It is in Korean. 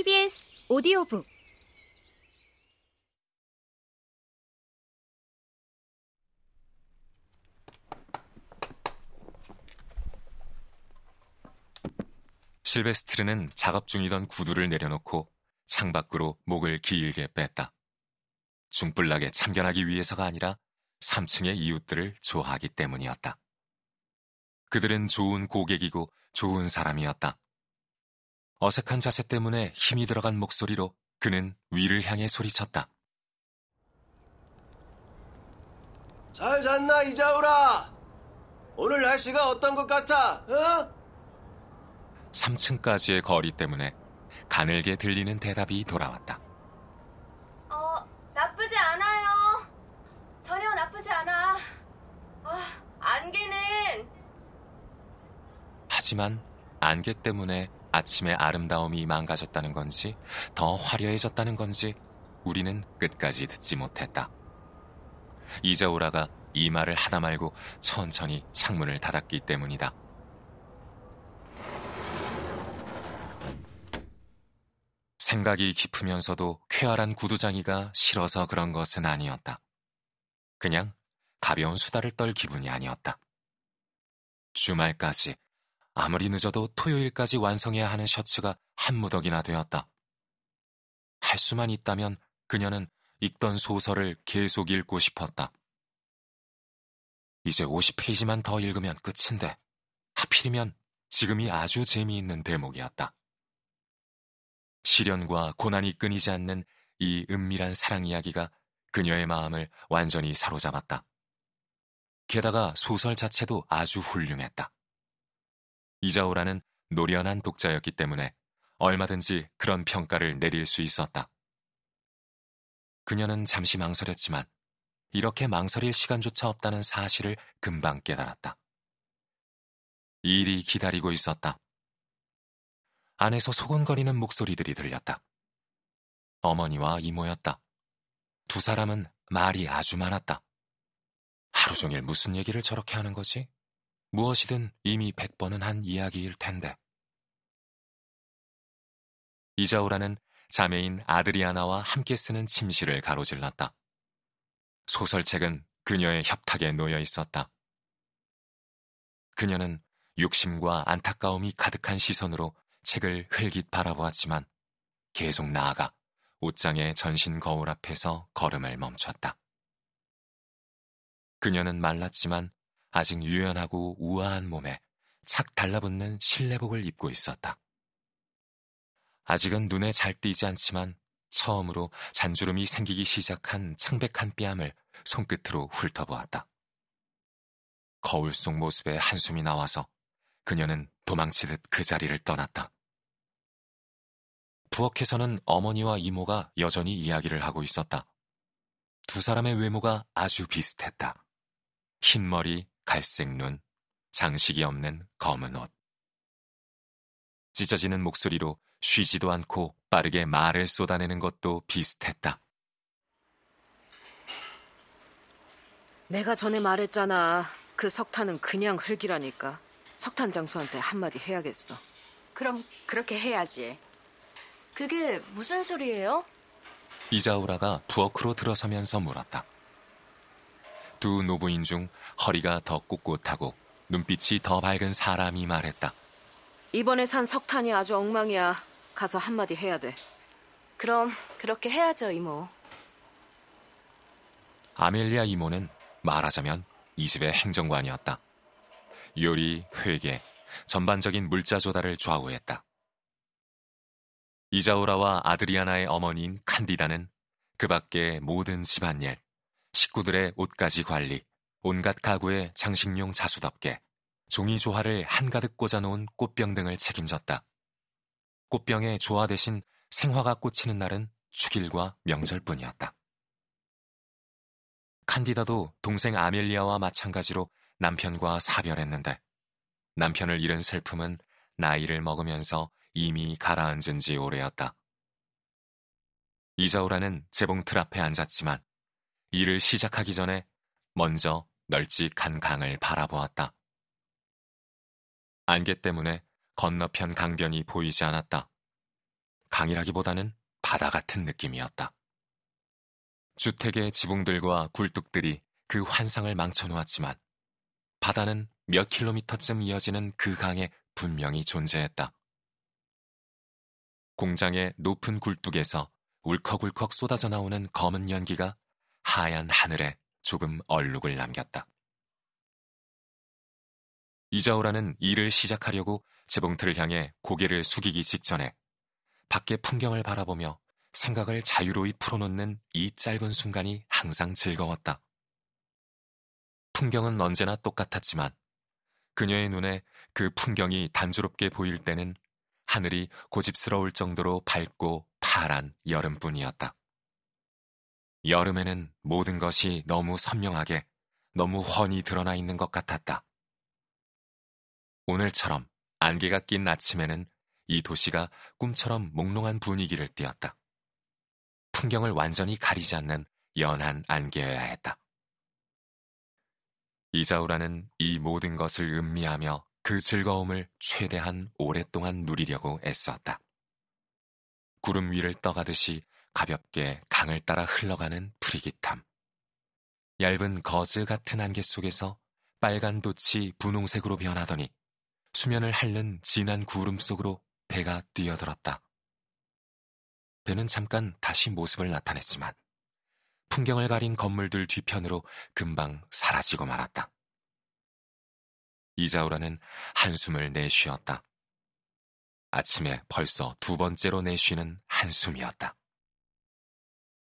KBS 오디오북 실베스트르는 작업 중이던 구두를 내려놓고 창밖으로 목을 길게 뺐다. 중불나게 참견하기 위해서가 아니라 3층의 이웃들을 좋아하기 때문이었다. 그들은 좋은 고객이고 좋은 사람이었다. 어색한 자세 때문에 힘이 들어간 목소리로 그는 위를 향해 소리쳤다. 잘 잤나 이자우라? 오늘 날씨가 어떤 것 같아? 어? 3층까지의 거리 때문에 가늘게 들리는 대답이 돌아왔다. 어, 나쁘지 않아요. 전혀 나쁘지 않아. 아, 안개는 하지만 안개 때문에 아침의 아름다움이 망가졌다는 건지 더 화려해졌다는 건지 우리는 끝까지 듣지 못했다. 이자우라가 이 말을 하다 말고 천천히 창문을 닫았기 때문이다. 생각이 깊으면서도 쾌활한 구두장이가 싫어서 그런 것은 아니었다. 그냥 가벼운 수다를 떨 기분이 아니었다. 주말까지 아무리 늦어도 토요일까지 완성해야 하는 셔츠가 한 무더기나 되었다. 할 수만 있다면 그녀는 읽던 소설을 계속 읽고 싶었다. 이제 50페이지만 더 읽으면 끝인데 하필이면 지금이 아주 재미있는 대목이었다. 시련과 고난이 끊이지 않는 이 은밀한 사랑 이야기가 그녀의 마음을 완전히 사로잡았다. 게다가 소설 자체도 아주 훌륭했다. 이자오라는 노련한 독자였기 때문에 얼마든지 그런 평가를 내릴 수 있었다. 그녀는 잠시 망설였지만 이렇게 망설일 시간조차 없다는 사실을 금방 깨달았다. 일이 기다리고 있었다. 안에서 소곤거리는 목소리들이 들렸다. 어머니와 이모였다. 두 사람은 말이 아주 많았다. 하루 종일 무슨 얘기를 저렇게 하는 거지? 무엇이든 이미 백 번은 한 이야기일 텐데. 이자우라는 자매인 아드리아나와 함께 쓰는 침실을 가로질렀다. 소설책은 그녀의 협탁에 놓여 있었다. 그녀는 욕심과 안타까움이 가득한 시선으로 책을 흘깃 바라보았지만 계속 나아가 옷장의 전신 거울 앞에서 걸음을 멈췄다. 그녀는 말랐지만 아직 유연하고 우아한 몸에 착 달라붙는 실내복을 입고 있었다. 아직은 눈에 잘 띄지 않지만 처음으로 잔주름이 생기기 시작한 창백한 뺨을 손끝으로 훑어보았다. 거울 속 모습에 한숨이 나와서 그녀는 도망치듯 그 자리를 떠났다. 부엌에서는 어머니와 이모가 여전히 이야기를 하고 있었다. 두 사람의 외모가 아주 비슷했다. 흰 머리, 갈색 눈, 장식이 없는 검은 옷. 찢어지는 목소리로 쉬지도 않고 빠르게 말을 쏟아내는 것도 비슷했다. 내가 전에 말했잖아. 그 석탄은 그냥 흙이라니까. 석탄 장수한테 한마디 해야겠어. 그럼 그렇게 해야지. 그게 무슨 소리예요? 이자우라가 부엌으로 들어서면서 물었다. 두 노부인 중 허리가 더 꼿꼿하고 눈빛이 더 밝은 사람이 말했다. 이번에 산 석탄이 아주 엉망이야. 가서 한마디 해야 돼. 그럼 그렇게 해야죠, 이모. 아멜리아 이모는 말하자면 이 집의 행정관이었다. 요리, 회계, 전반적인 물자 조달을 좌우했다. 이자우라와 아드리아나의 어머니인 칸디다는 그 밖의 모든 집안일, 식구들의 옷가지 관리, 온갖 가구의 장식용 자수답게 종이 조화를 한가득 꽂아놓은 꽃병 등을 책임졌다. 꽃병의 조화 대신 생화가 꽂히는 날은 축일과 명절뿐이었다. 칸디다도 동생 아멜리아와 마찬가지로 남편과 사별했는데 남편을 잃은 슬픔은 나이를 먹으면서 이미 가라앉은 지 오래였다. 이자우라는 재봉틀 앞에 앉았지만 일을 시작하기 전에 먼저 널찍한 강을 바라보았다. 안개 때문에 건너편 강변이 보이지 않았다. 강이라기보다는 바다 같은 느낌이었다. 주택의 지붕들과 굴뚝들이 그 환상을 망쳐놓았지만 바다는 몇 킬로미터쯤 이어지는 그 강에 분명히 존재했다. 공장의 높은 굴뚝에서 울컥울컥 쏟아져 나오는 검은 연기가 하얀 하늘에 조금 얼룩을 남겼다. 이자오라는 일을 시작하려고 재봉틀을 향해 고개를 숙이기 직전에 밖의 풍경을 바라보며 생각을 자유로이 풀어놓는 이 짧은 순간이 항상 즐거웠다. 풍경은 언제나 똑같았지만 그녀의 눈에 그 풍경이 단조롭게 보일 때는 하늘이 고집스러울 정도로 밝고 파란 여름뿐이었다. 여름에는 모든 것이 너무 선명하게, 너무 훤히 드러나 있는 것 같았다. 오늘처럼 안개가 낀 아침에는 이 도시가 꿈처럼 몽롱한 분위기를 띄었다. 풍경을 완전히 가리지 않는 연한 안개여야 했다. 이자우라는 이 모든 것을 음미하며 그 즐거움을 최대한 오랫동안 누리려고 애썼다. 구름 위를 떠가듯이 가볍게 강을 따라 흘러가는 프리깃함. 얇은 거즈 같은 안개 속에서 빨간 돛이 분홍색으로 변하더니 수면을 핥는 진한 구름 속으로 배가 뛰어들었다. 배는 잠깐 다시 모습을 나타냈지만 풍경을 가린 건물들 뒤편으로 금방 사라지고 말았다. 이자우라는 한숨을 내쉬었다. 아침에 벌써 두 번째로 내쉬는 한숨이었다.